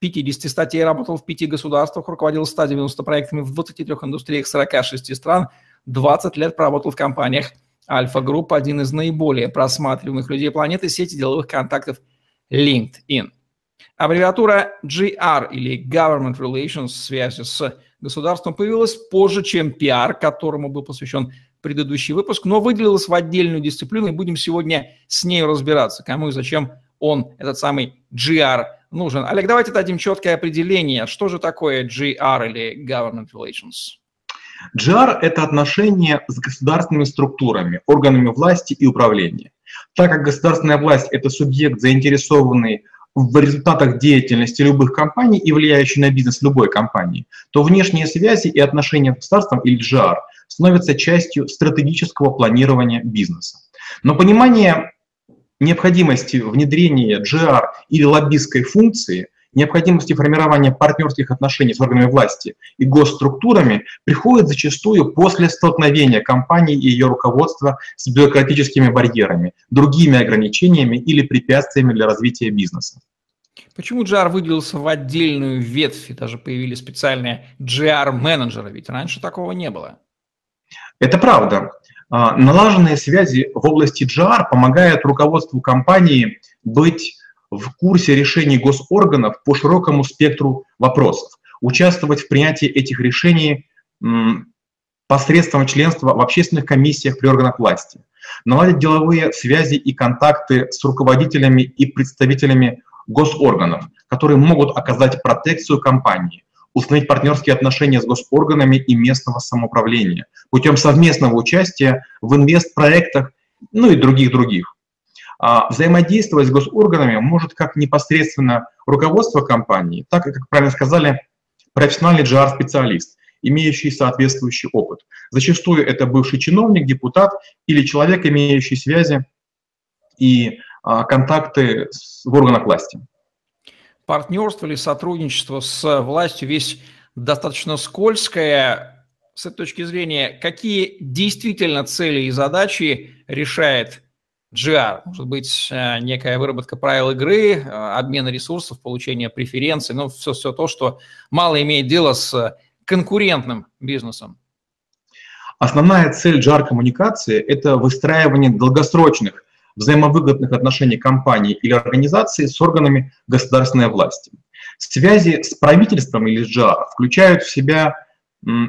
50 статей, работал в пяти государствах, руководил 190 проектами в 23 индустриях 46 стран, 20 лет проработал в компаниях Альфа Групп, один из наиболее просматриваемых людей планеты, сети деловых контактов LinkedIn. Аббревиатура GR или Government Relations, связи с государством, появилась позже, чем PR, которому был посвящен предыдущий выпуск, но выделилась в отдельную дисциплину, и будем сегодня с ней разбираться, кому и зачем он, этот самый GR, нужен. Олег, давайте дадим четкое определение. Что же такое GR или Government Relations? GR – это отношения с государственными структурами, органами власти и управления. Так как государственная власть – это субъект, заинтересованный в результатах деятельности любых компаний и влияющий на бизнес любой компании, то внешние связи и отношения с государством или GR становятся частью стратегического планирования бизнеса. Но понимание необходимости внедрения GR или лоббистской функции, необходимости формирования партнерских отношений с органами власти и госструктурами приходит зачастую после столкновения компании и ее руководства с бюрократическими барьерами, другими ограничениями или препятствиями для развития бизнеса. Почему GR выделился в отдельную ветвь, и даже появились специальные GR-менеджеры, ведь раньше такого не было? Это правда. А, налаженные связи в области GR помогают руководству компании быть в курсе решений госорганов по широкому спектру вопросов, участвовать в принятии этих решений посредством членства в общественных комиссиях при органах власти, наладить деловые связи и контакты с руководителями и представителями госорганов, которые могут оказать протекцию компании, установить партнерские отношения с госорганами и местного самоуправления путем совместного участия в инвестпроектах, ну и других-других. А взаимодействовать с госорганами может как непосредственно руководство компании, так и, как правильно сказали, профессиональный GR-специалист, имеющий соответствующий опыт. Зачастую это бывший чиновник, депутат или человек, имеющий связи и а, контакты в органах власти партнерство или сотрудничество с властью весь достаточно скользкое. С этой точки зрения, какие действительно цели и задачи решает GR? Может быть, э, некая выработка правил игры, э, обмена ресурсов, получение преференций, ну, все, все то, что мало имеет дело с конкурентным бизнесом. Основная цель GR-коммуникации – это выстраивание долгосрочных взаимовыгодных отношений компании или организации с органами государственной власти. Связи с правительством или с ЖАР включают в себя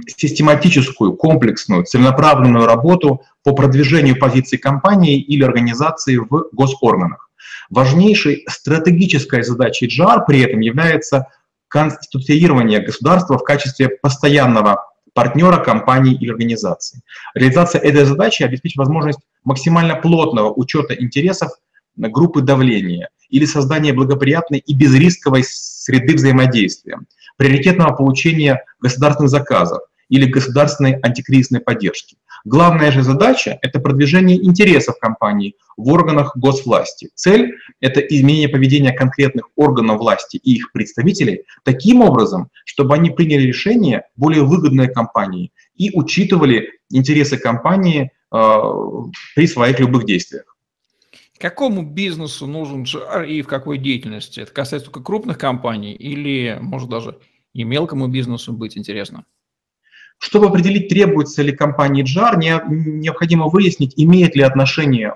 систематическую, комплексную, целенаправленную работу по продвижению позиций компании или организации в госорганах. Важнейшей стратегической задачей GR при этом является конституирование государства в качестве постоянного партнера компании или организации. Реализация этой задачи обеспечит возможность максимально плотного учета интересов группы давления или создания благоприятной и безрисковой среды взаимодействия, приоритетного получения государственных заказов или государственной антикризисной поддержки. Главная же задача – это продвижение интересов компании в органах госвласти. Цель – это изменение поведения конкретных органов власти и их представителей таким образом, чтобы они приняли решения более выгодные компании и учитывали интересы компании э, при своих любых действиях. Какому бизнесу нужен GR и в какой деятельности? Это касается только крупных компаний или, может, даже и мелкому бизнесу быть интересно? Чтобы определить, требуется ли компании JAR, необходимо выяснить, имеет ли отношение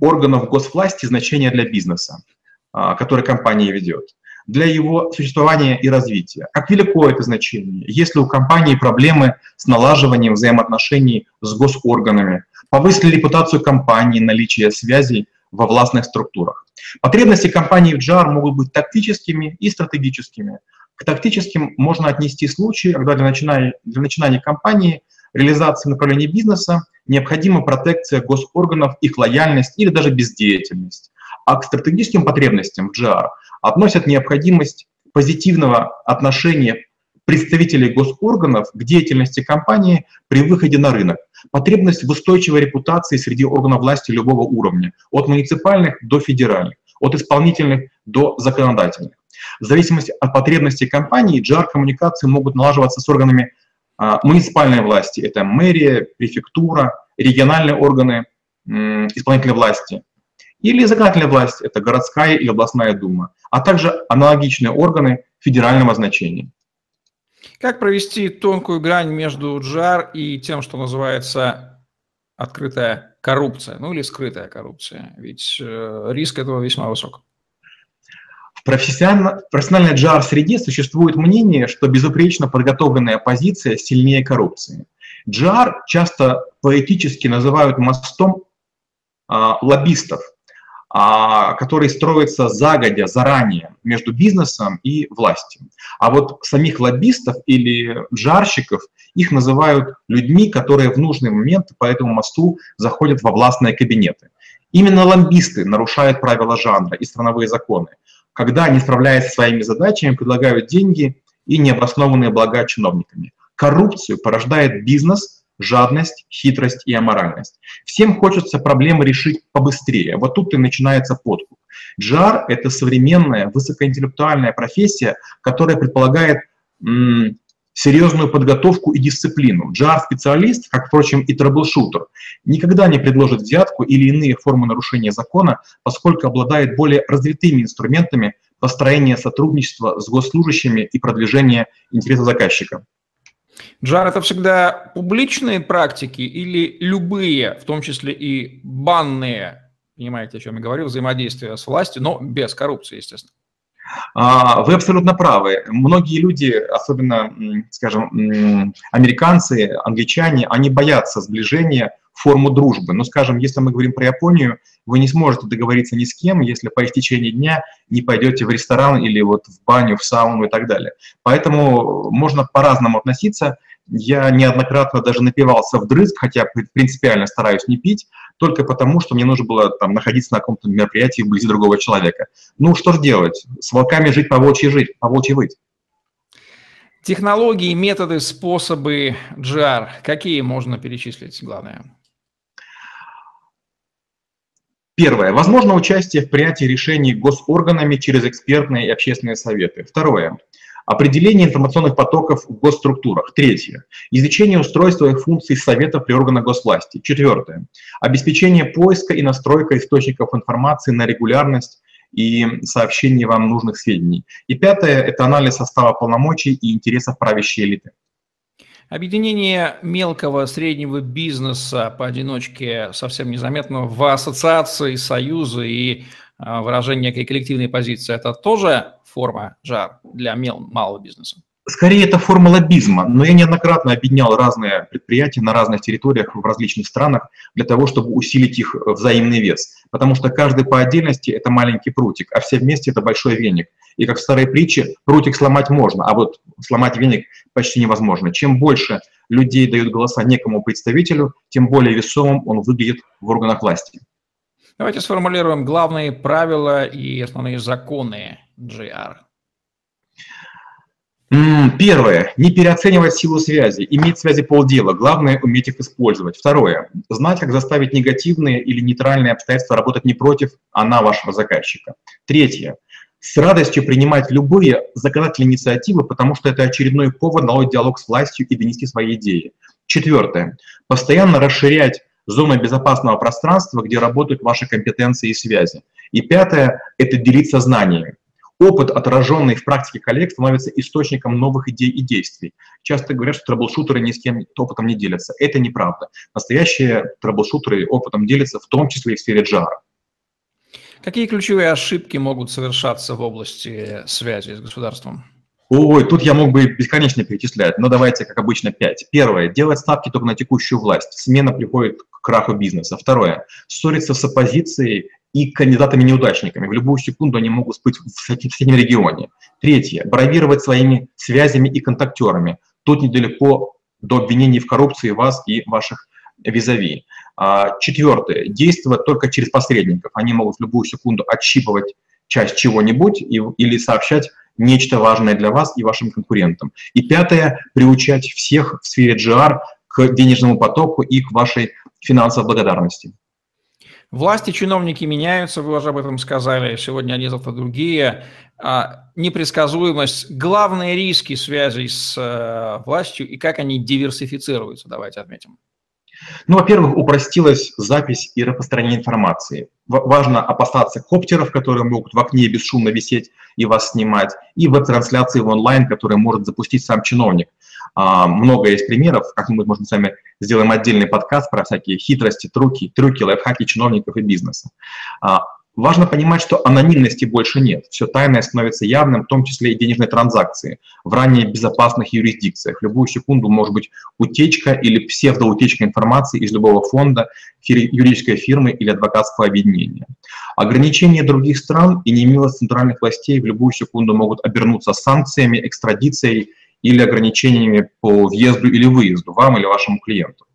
органов госвласти значение для бизнеса, а, который компания ведет, для его существования и развития. Как велико это значение? Есть ли у компании проблемы с налаживанием взаимоотношений с госорганами? Повысили репутацию компании, наличие связей во властных структурах? Потребности компании в JAR могут быть тактическими и стратегическими. К тактическим можно отнести случаи, когда для начинания, для начинания компании, реализации направления бизнеса необходима протекция госорганов, их лояльность или даже бездеятельность. А к стратегическим потребностям в GR относят необходимость позитивного отношения представителей госорганов к деятельности компании при выходе на рынок, потребность в устойчивой репутации среди органов власти любого уровня, от муниципальных до федеральных, от исполнительных до законодательных. В зависимости от потребностей компании, GR-коммуникации могут налаживаться с органами а, муниципальной власти, это мэрия, префектура, региональные органы исполнительной власти, или законодательная власть, это городская или областная дума, а также аналогичные органы федерального значения. Как провести тонкую грань между GR и тем, что называется открытая коррупция, ну или скрытая коррупция? Ведь э, риск этого весьма высок. В профессиональной GR-среде существует мнение, что безупречно подготовленная позиция сильнее коррупции. GR часто поэтически называют мостом а, лоббистов, а, который строится загодя, заранее между бизнесом и властью. А вот самих лоббистов или жарщиков, их называют людьми, которые в нужный момент по этому мосту заходят во властные кабинеты. Именно лоббисты нарушают правила жанра и страновые законы, когда, не справляясь со своими задачами, предлагают деньги и необоснованные блага чиновниками. Коррупцию порождает бизнес – жадность, хитрость и аморальность. Всем хочется проблемы решить побыстрее. Вот тут и начинается подкуп. GR — это современная высокоинтеллектуальная профессия, которая предполагает серьезную подготовку и дисциплину. GR-специалист, как, впрочем, и трэблшутер, никогда не предложит взятку или иные формы нарушения закона, поскольку обладает более развитыми инструментами построения сотрудничества с госслужащими и продвижения интереса заказчика. GR это всегда публичные практики или любые, в том числе и банные, понимаете, о чем я говорю, взаимодействия с властью, но без коррупции, естественно? А, вы абсолютно правы. Многие люди, особенно, скажем, американцы, англичане, они боятся сближения форму дружбы. Но, скажем, если мы говорим про Японию, вы не сможете договориться ни с кем, если по истечении дня не пойдете в ресторан или вот в баню, в сауну и так далее. Поэтому можно по-разному относиться. Я неоднократно даже напивался вдрызг, хотя принципиально стараюсь не пить, только потому, что мне нужно было там, находиться на каком-то мероприятии вблизи другого человека. Ну, что же делать? С волками жить, по волчьи жить, по волчьи выть. Технологии, методы, способы GR, какие можно перечислить, главное? Первое. Возможно участие в принятии решений госорганами через экспертные и общественные советы. Второе. Определение информационных потоков в госструктурах. Третье. Изучение устройства и функций советов при органах госвласти. Четвертое. Обеспечение поиска и настройка источников информации на регулярность и сообщение вам нужных сведений. И пятое – это анализ состава полномочий и интересов правящей элиты. Объединение мелкого среднего бизнеса поодиночке совсем незаметно в ассоциации, союзы и а, выражение некой коллективной позиции – это тоже форма жар для мел, малого бизнеса? Скорее, это форма лоббизма, но я неоднократно объединял разные предприятия на разных территориях в различных странах для того, чтобы усилить их взаимный вес. Потому что каждый по отдельности – это маленький прутик, а все вместе – это большой веник. И как в старой притче, прутик сломать можно, а вот сломать веник почти невозможно. Чем больше людей дают голоса некому представителю, тем более весомым он выглядит в органах власти. Давайте сформулируем главные правила и основные законы GR. Первое. Не переоценивать силу связи. Иметь связи полдела. Главное – уметь их использовать. Второе. Знать, как заставить негативные или нейтральные обстоятельства работать не против, а на вашего заказчика. Третье. С радостью принимать любые законодательные инициативы, потому что это очередной повод наладить диалог с властью и донести свои идеи. Четвертое. Постоянно расширять зону безопасного пространства, где работают ваши компетенции и связи. И пятое – это делиться знаниями. Опыт, отраженный в практике коллег, становится источником новых идей и действий. Часто говорят, что трэблшутеры ни с кем опытом не делятся. Это неправда. Настоящие трэблшутеры опытом делятся, в том числе и в сфере джара. Какие ключевые ошибки могут совершаться в области связи с государством? Ой, тут я мог бы бесконечно перечислять, но давайте, как обычно, пять. Первое. Делать ставки только на текущую власть. Смена приходит к краху бизнеса. Второе. Ссориться с оппозицией и кандидатами-неудачниками. В любую секунду они могут быть в соседнем регионе. Третье. Бравировать своими связями и контактерами. Тут недалеко до обвинений в коррупции вас и ваших визави. А, четвертое. Действовать только через посредников. Они могут в любую секунду отщипывать часть чего-нибудь или сообщать нечто важное для вас и вашим конкурентам. И пятое, приучать всех в сфере GR к денежному потоку и к вашей финансовой благодарности. Власти, чиновники меняются, вы уже об этом сказали, сегодня они, завтра другие. А, непредсказуемость, главные риски связи с э, властью и как они диверсифицируются, давайте отметим. Ну, во-первых, упростилась запись и распространение информации. Важно опасаться коптеров, которые могут в окне бесшумно висеть и вас снимать, и веб-трансляции в онлайн, которые может запустить сам чиновник. А, много есть примеров, как мы можем с вами сделаем отдельный подкаст про всякие хитрости, трюки, трюки, лайфхаки чиновников и бизнеса. А, Важно понимать, что анонимности больше нет. Все тайное становится явным, в том числе и денежные транзакции в ранее безопасных юрисдикциях. В любую секунду может быть утечка или псевдоутечка информации из любого фонда, юридической фирмы или адвокатского объединения. Ограничения других стран и немилость центральных властей в любую секунду могут обернуться санкциями, экстрадицией или ограничениями по въезду или выезду вам или вашему клиенту.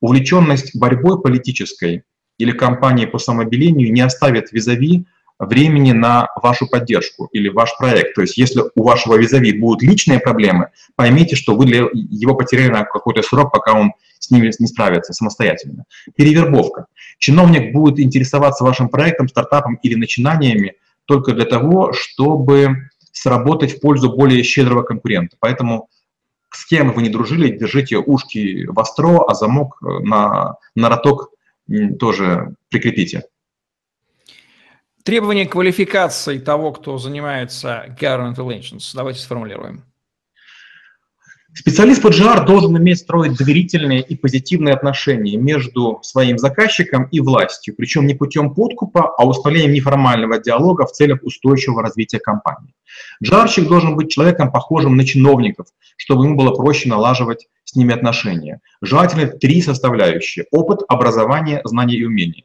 Увлеченность борьбой политической или компании по самообелению не оставят визави времени на вашу поддержку или ваш проект. То есть если у вашего визави будут личные проблемы, поймите, что вы для его потеряли на какой-то срок, пока он с ними не справится самостоятельно. Перевербовка. Чиновник будет интересоваться вашим проектом, стартапом или начинаниями только для того, чтобы сработать в пользу более щедрого конкурента. Поэтому с кем вы не дружили, держите ушки востро, а замок на, на роток тоже прикрепите. Требования квалификации того, кто занимается government relations. Давайте сформулируем. Специалист по GR должен уметь строить доверительные и позитивные отношения между своим заказчиком и властью, причем не путем подкупа, а установлением неформального диалога в целях устойчивого развития компании. GR-щик должен быть человеком, похожим на чиновников, чтобы ему было проще налаживать с ними отношения. Желательно три составляющие – опыт, образование, знания и умения.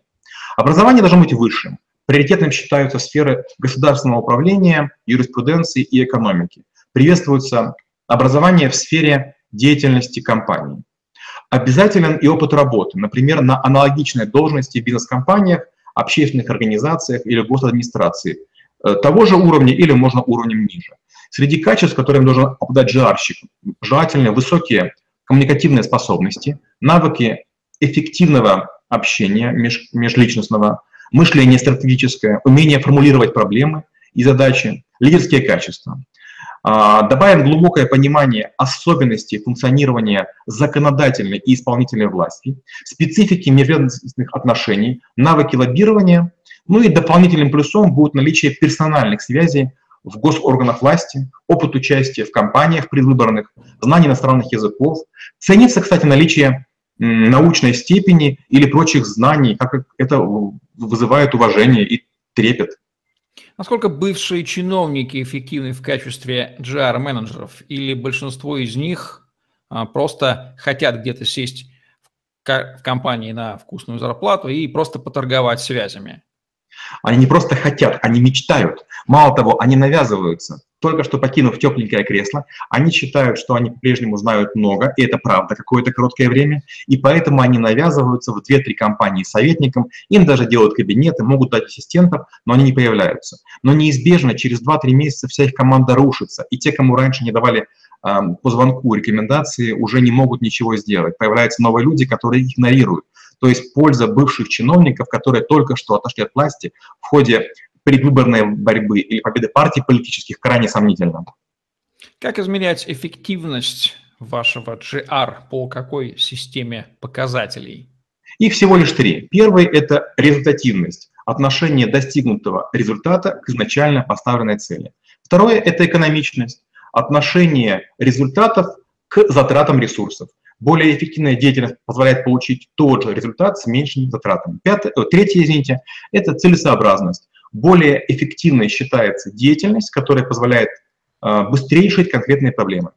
Образование должно быть высшим. Приоритетным считаются сферы государственного управления, юриспруденции и экономики. Приветствуются Образование в сфере деятельности компании. Обязателен и опыт работы, например, на аналогичной должности в бизнес-компаниях, общественных организациях или госадминистрации, э, того же уровня или, можно, уровнем ниже. Среди качеств, которыми должен обладать GR-щик, желательно высокие коммуникативные способности, навыки эффективного общения меж, межличностного, мышление стратегическое, умение формулировать проблемы и задачи, лидерские качества. А, добавим глубокое понимание особенностей функционирования законодательной и исполнительной власти, специфики межведомственных отношений, навыки лоббирования, ну и дополнительным плюсом будет наличие персональных связей в госорганах власти, опыт участия в кампаниях предвыборных, знание иностранных языков. Ценится, кстати, наличие научной степени или прочих знаний, как это вызывает уважение и трепет. Насколько бывшие чиновники эффективны в качестве GR-менеджеров или большинство из них а, просто хотят где-то сесть в компании на вкусную зарплату и просто поторговать связями? Они не просто хотят, они мечтают. Мало того, они навязываются. Только что покинув тепленькое кресло, они считают, что они по-прежнему знают много, и это правда какое-то короткое время, и поэтому они навязываются в 2-3 компании советникам, им даже делают кабинеты, могут дать ассистентов, но они не появляются. Но неизбежно через 2-3 месяца вся их команда рушится, и те, кому раньше не давали э, по звонку рекомендации, уже не могут ничего сделать. Появляются новые люди, которые игнорируют. То есть польза бывших чиновников, которые только что отошли от власти в ходе предвыборной борьбы или победы партий политических, крайне сомнительна. Как измерять эффективность вашего GR по какой системе показателей? Их всего лишь три. Первый – это результативность, отношение достигнутого результата к изначально поставленной цели. Второе – это экономичность, отношение результатов к затратам ресурсов. Более эффективная деятельность позволяет получить тот же результат с меньшими затратами. Пятое, э, третье, извините, это целесообразность. Более эффективной считается деятельность, которая позволяет э, быстрее решить конкретные проблемы.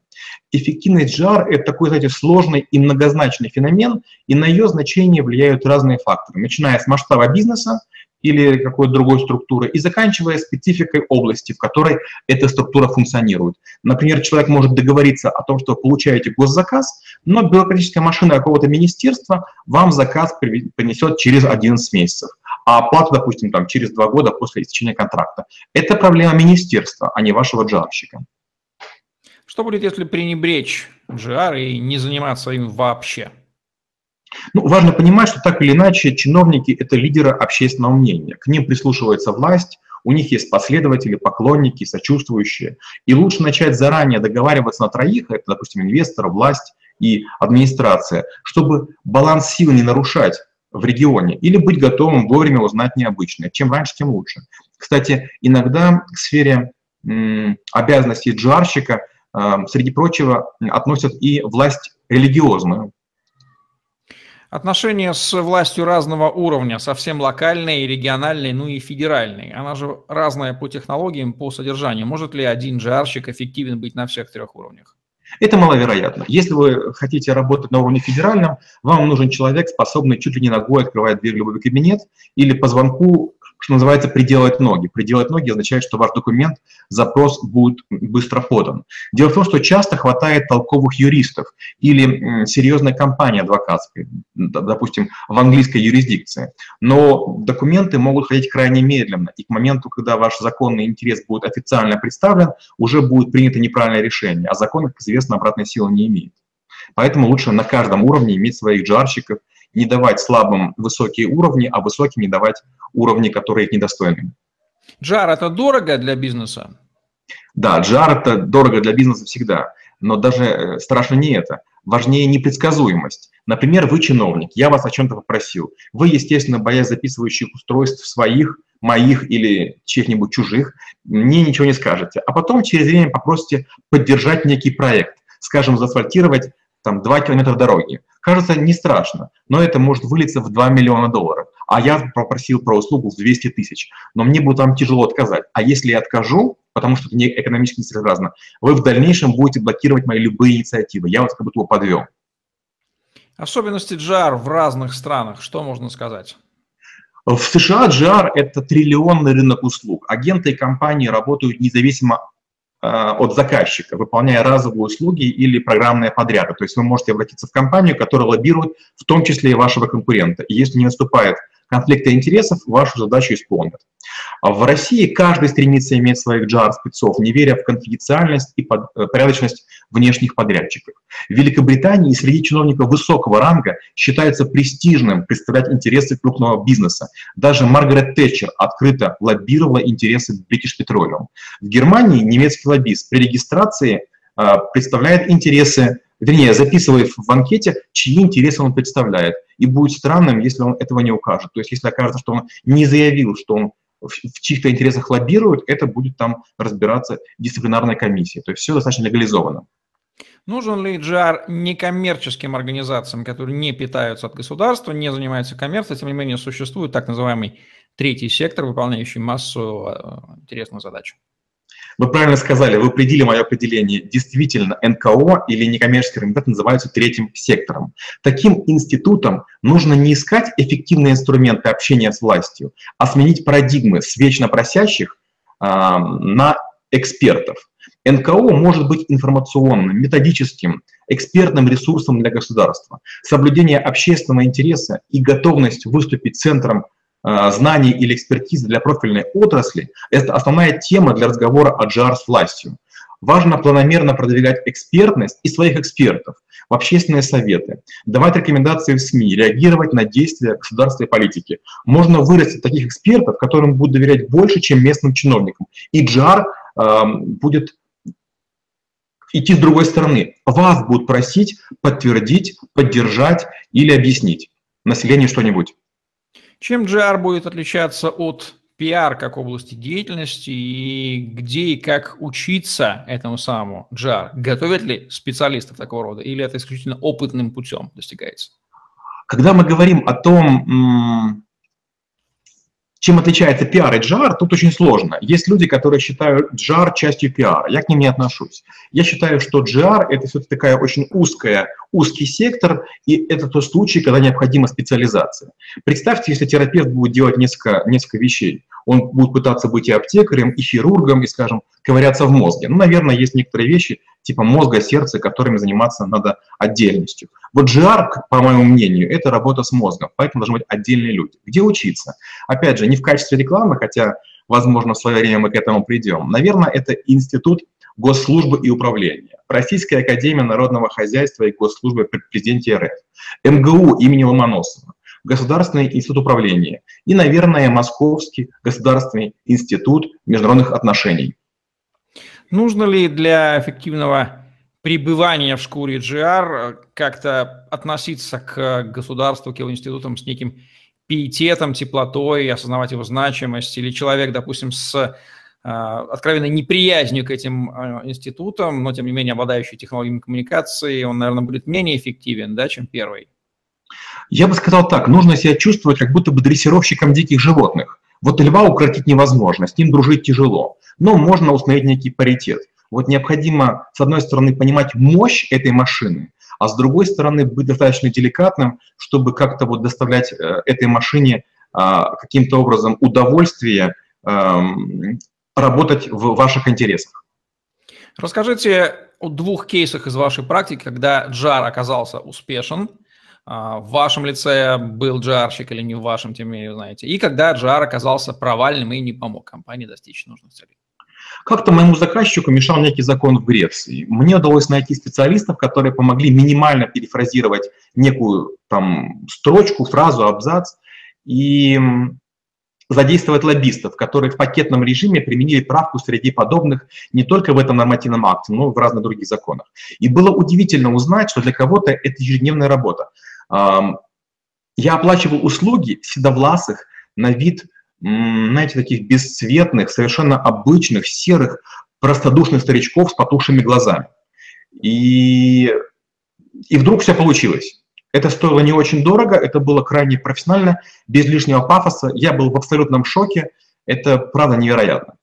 Эффективность JAR – это такой, знаете, сложный и многозначный феномен, и на ее значение влияют разные факторы, начиная с масштаба бизнеса, или какой-то другой структуры, и заканчивая спецификой области, в которой эта структура функционирует. Например, человек может договориться о том, что вы получаете госзаказ, но бюрократическая машина какого-то министерства вам заказ принесет через 11 месяцев. а оплата, допустим, там, через два года после истечения контракта. Это проблема министерства, а не вашего джарщика. Что будет, если пренебречь GR и не заниматься им вообще? Ну, важно понимать, что так или иначе чиновники – это лидеры общественного мнения. К ним прислушивается власть, у них есть последователи, поклонники, сочувствующие. И лучше начать заранее договариваться на троих, это, допустим, инвестор, власть и администрация, чтобы баланс сил не нарушать в регионе, или быть готовым вовремя узнать необычное. Чем раньше, тем лучше. Кстати, иногда к сфере обязанностей джарщика, э, среди прочего, относят и власть религиозную. Отношения с властью разного уровня, совсем локальной, региональной, ну и федеральной. Она же разная по технологиям, по содержанию. Может ли один джарщик эффективен быть на всех трех уровнях? Это маловероятно. Если вы хотите работать на уровне федеральном, вам нужен человек, способный чуть ли не ногой открывать дверь в любой кабинет или по звонку что называется, приделать ноги. Приделать ноги означает, что ваш документ, запрос будет быстро подан. Дело в том, что часто хватает толковых юристов или серьезной компании адвокатской, допустим, в английской юрисдикции. Но документы могут ходить крайне медленно, и к моменту, когда ваш законный интерес будет официально представлен, уже будет принято неправильное решение, а закон, как известно, обратной силы не имеет. Поэтому лучше на каждом уровне иметь своих джарщиков, не давать слабым высокие уровни, а высоким не давать уровни, которые их недостойны. Джар – это дорого для бизнеса? Да, джар – это дорого для бизнеса всегда. Но даже э, страшно не это. Важнее непредсказуемость. Например, вы чиновник, я вас о чем-то попросил. Вы, естественно, боясь записывающих устройств своих, моих или чьих-нибудь чужих, мне ничего не скажете. А потом через время попросите поддержать некий проект. Скажем, заасфальтировать там 2 километра дороги. Кажется, не страшно, но это может вылиться в 2 миллиона долларов. А я попросил про услугу в 200 тысяч. Но мне будет там тяжело отказать. А если я откажу, потому что это не экономически несообразно, вы в дальнейшем будете блокировать мои любые инициативы. Я вас как будто подвел. Особенности GR в разных странах, что можно сказать? В США GR – это триллионный рынок услуг. Агенты и компании работают независимо Э, от заказчика, выполняя разовые услуги или программные подряды. То есть вы можете обратиться в компанию, которая лоббирует в том числе и вашего конкурента. И если не наступает конфликта интересов, вашу задачу исполнят. А в России каждый стремится иметь своих джар-спецов, не веря в конфиденциальность и э, порядочность внешних подрядчиков. В Великобритании среди чиновников высокого ранга считается престижным представлять интересы крупного бизнеса. Даже Маргарет Тэтчер открыто лоббировала интересы British Petroleum. В Германии немецкий лоббист при регистрации э, представляет интересы вернее, записывает в анкете, чьи интересы он представляет. И будет странным, если он этого не укажет. То есть, если окажется, что он не заявил, что он в чьих-то интересах лоббирует, это будет там разбираться дисциплинарная комиссия. То есть все достаточно легализовано. Нужен ли GR некоммерческим организациям, которые не питаются от государства, не занимаются коммерцией, тем не менее существует так называемый третий сектор, выполняющий массу э, интересных задач? Вы правильно сказали, вы определили мое определение. Действительно, НКО или некоммерческий организация называются третьим сектором. Таким институтам нужно не искать эффективные инструменты общения с властью, а сменить парадигмы с вечно просящих э, на экспертов. НКО может быть информационным, методическим, экспертным ресурсом для государства. Соблюдение общественного интереса и готовность выступить центром знаний или экспертизы для профильной отрасли – это основная тема для разговора о JAR с властью. Важно планомерно продвигать экспертность и своих экспертов в общественные советы, давать рекомендации в СМИ, реагировать на действия государственной политики. Можно вырастить таких экспертов, которым будут доверять больше, чем местным чиновникам. И JAR э, будет идти с другой стороны. Вас будут просить подтвердить, поддержать или объяснить населению что-нибудь. Чем GR будет отличаться от PR как области деятельности и где и как учиться этому самому GR? Готовят ли специалистов такого рода или это исключительно опытным путем достигается? Когда мы говорим о том, чем отличается PR и GR, тут очень сложно. Есть люди, которые считают GR частью PR. Я к ним не отношусь. Я считаю, что GR – это все-таки такая очень узкая, узкий сектор, и это тот случай, когда необходима специализация. Представьте, если терапевт будет делать несколько, несколько вещей. Он будет пытаться быть и аптекарем, и хирургом, и, скажем, ковыряться в мозге. Ну, наверное, есть некоторые вещи, типа мозга, сердца, которыми заниматься надо отдельностью. Вот GR, по моему мнению, это работа с мозгом, поэтому должны быть отдельные люди. Где учиться? Опять же, не в качестве рекламы, хотя, возможно, в свое время мы к этому придем. Наверное, это институт госслужбы и управления, Российская академия народного хозяйства и госслужбы при президенте РФ, МГУ имени Ломоносова, Государственный институт управления и, наверное, Московский государственный институт международных отношений. Нужно ли для эффективного пребывания в шкуре GR как-то относиться к государству, к его институтам с неким пиететом, теплотой, осознавать его значимость, или человек, допустим, с а, откровенной неприязнью к этим а, институтам, но тем не менее обладающий технологиями коммуникации, он, наверное, будет менее эффективен, да, чем первый? Я бы сказал так, нужно себя чувствовать как будто бы дрессировщиком диких животных. Вот льва укротить невозможно, с ним дружить тяжело, но можно установить некий паритет. Вот необходимо, с одной стороны, понимать мощь этой машины, а с другой стороны, быть достаточно деликатным, чтобы как-то вот доставлять э, этой машине а, каким-то образом удовольствие, эм, работать в ваших интересах. Расскажите о двух кейсах из вашей практики, когда джар оказался успешен, в вашем лице был джарщик или не в вашем, тем не менее, знаете, и когда джар оказался провальным и не помог компании достичь нужных целей. Как-то моему заказчику мешал некий закон в Греции. Мне удалось найти специалистов, которые помогли минимально перефразировать некую там строчку, фразу, абзац, и задействовать лоббистов, которые в пакетном режиме применили правку среди подобных не только в этом нормативном акте, но и в разных других законах. И было удивительно узнать, что для кого-то это ежедневная работа. Я оплачивал услуги седовласых на вид, знаете, таких бесцветных, совершенно обычных, серых, простодушных старичков с потухшими глазами. И, и вдруг все получилось. Это стоило не очень дорого, это было крайне профессионально, без лишнего пафоса. Я был в абсолютном шоке. Это, правда, невероятно.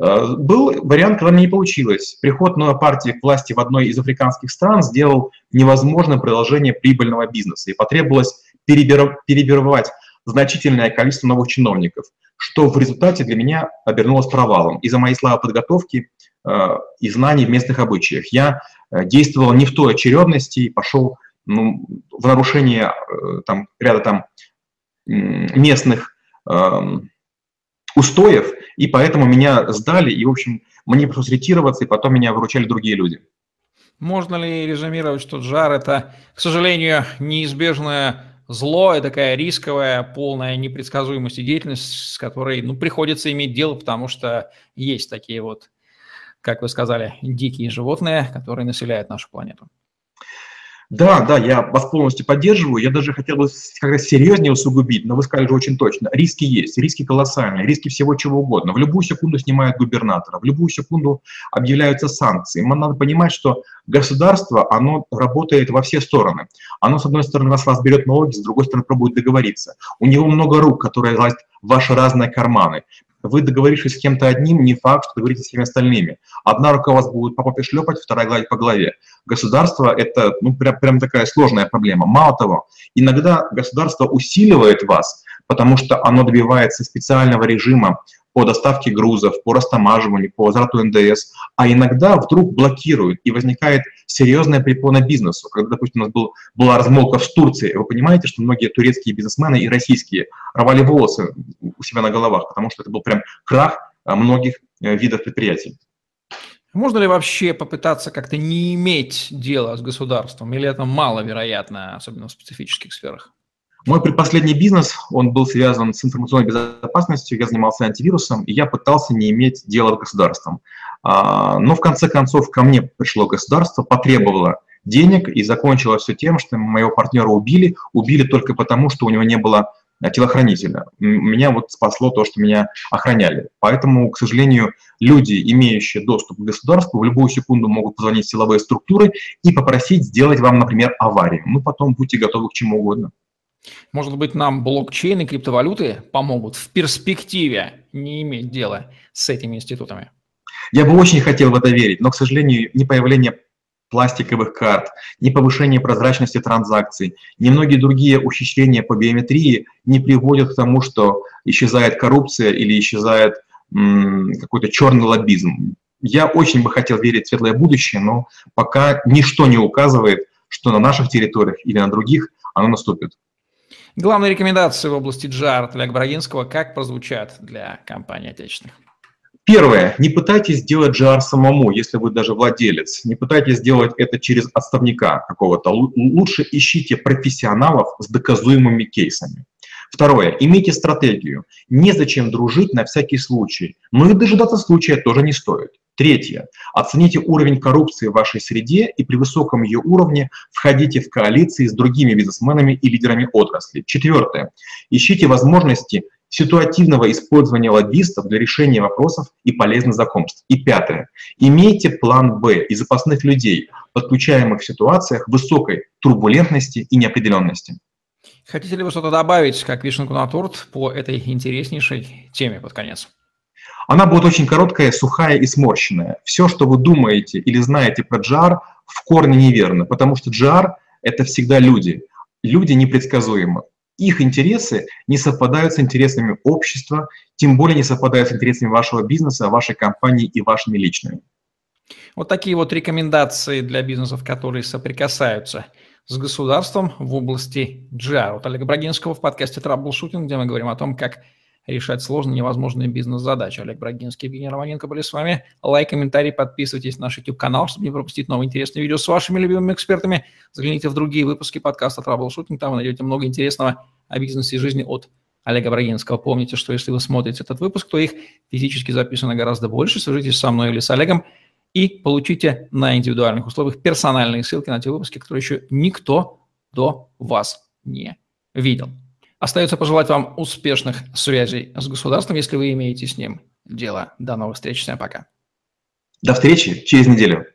Э, был вариант, когда не получилось. Приход новой партии к власти в одной из африканских стран сделал невозможным продолжение прибыльного бизнеса, и потребовалось перебировать значительное количество новых чиновников, что в результате для меня обернулось провалом из-за моей слабой подготовки э, и знаний в местных обычаях. Я э, действовал не в той очередности и пошел ну, в нарушение там, ряда там, местных э, устоев, и поэтому меня сдали, и, в общем, мне пришлось ретироваться, и потом меня выручали другие люди. Можно ли резюмировать, что джар – это, к сожалению, неизбежное зло и такая рисковая, полная непредсказуемость и деятельность, с которой ну, приходится иметь дело, потому что есть такие вот, как вы сказали, дикие животные, которые населяют нашу планету. Да, да, я вас полностью поддерживаю. Я даже хотел бы как раз серьезнее усугубить, но вы сказали же очень точно. Риски есть, риски колоссальные, риски всего чего угодно. В любую секунду снимают губернатора, в любую секунду объявляются санкции. Нам надо понимать, что государство, оно работает во все стороны. Оно, с одной стороны, вас, вас берет налоги, с другой стороны, пробует договориться. У него много рук, которые лазят в ваши разные карманы вы договорившись с кем-то одним, не факт, что договоритесь с всеми остальными. Одна рука вас будет по попе шлепать, вторая гладить по голове. Государство – это ну, прям, прям такая сложная проблема. Мало того, иногда государство усиливает вас, потому что оно добивается специального режима по доставке грузов, по растамаживанию, по возврату НДС, а иногда вдруг блокируют, и возникает серьезная препона бизнесу. Когда, допустим, у нас был, была размолвка в Турции, вы понимаете, что многие турецкие бизнесмены и российские рвали волосы у себя на головах, потому что это был прям крах а, многих э, видов предприятий. Можно ли вообще попытаться как-то не иметь дела с государством, или это маловероятно, особенно в специфических сферах? Мой предпоследний бизнес, он был связан с информационной безопасностью, я занимался антивирусом, и я пытался не иметь дела с государством. А, но в конце концов ко мне пришло государство, потребовало денег и закончилось все тем, что моего партнера убили. Убили только потому, что у него не было телохранителя. Меня вот спасло то, что меня охраняли. Поэтому, к сожалению, люди, имеющие доступ к государству, в любую секунду могут позвонить в силовые структуры и попросить сделать вам, например, аварию. Ну, потом будьте готовы к чему угодно. Может быть, нам блокчейн и криптовалюты помогут в перспективе не иметь дела с этими институтами? Я бы очень хотел в это верить, но, к сожалению, не появление пластиковых карт, ни повышение прозрачности транзакций, ни многие другие ухищрения по биометрии не приводят к тому, что исчезает коррупция или исчезает какой-то черный лоббизм. Я очень бы хотел верить в светлое будущее, но пока ничто не указывает, что на наших территориях или на других оно наступит. Главные рекомендации в области от Олега Брагинского как прозвучат для компаний отечественных? Первое. Не пытайтесь сделать GR самому, если вы даже владелец. Не пытайтесь сделать это через отставника какого-то. Лучше ищите профессионалов с доказуемыми кейсами. Второе. Имейте стратегию. Незачем дружить на всякий случай. Но и дожидаться случая тоже не стоит. Третье. Оцените уровень коррупции в вашей среде и при высоком ее уровне входите в коалиции с другими бизнесменами и лидерами отрасли. Четвертое. Ищите возможности ситуативного использования лоббистов для решения вопросов и полезных знакомств. И пятое. Имейте план «Б» и запасных людей, подключаемых в ситуациях высокой турбулентности и неопределенности. Хотите ли вы что-то добавить, как вишенку на торт, по этой интереснейшей теме под конец? Она будет очень короткая, сухая и сморщенная. Все, что вы думаете или знаете про GR, в корне неверно, потому что GR – это всегда люди. Люди непредсказуемы. Их интересы не совпадают с интересами общества, тем более не совпадают с интересами вашего бизнеса, вашей компании и вашими личными. Вот такие вот рекомендации для бизнесов, которые соприкасаются с государством в области GR. От Олега Брагинского в подкасте «Траблшутинг», где мы говорим о том, как решать сложные невозможные бизнес-задачи. Олег Брагинский, Евгений Романенко были с вами. Лайк, комментарий, подписывайтесь на наш YouTube-канал, чтобы не пропустить новые интересные видео с вашими любимыми экспертами. Загляните в другие выпуски подкаста «Траблшутинг», там вы найдете много интересного о бизнесе и жизни от Олега Брагинского. Помните, что если вы смотрите этот выпуск, то их физически записано гораздо больше. Свяжитесь со мной или с Олегом – и получите на индивидуальных условиях персональные ссылки на те выпуски, которые еще никто до вас не видел. Остается пожелать вам успешных связей с государством, если вы имеете с ним дело. До новых встреч. Всем пока. До встречи через неделю.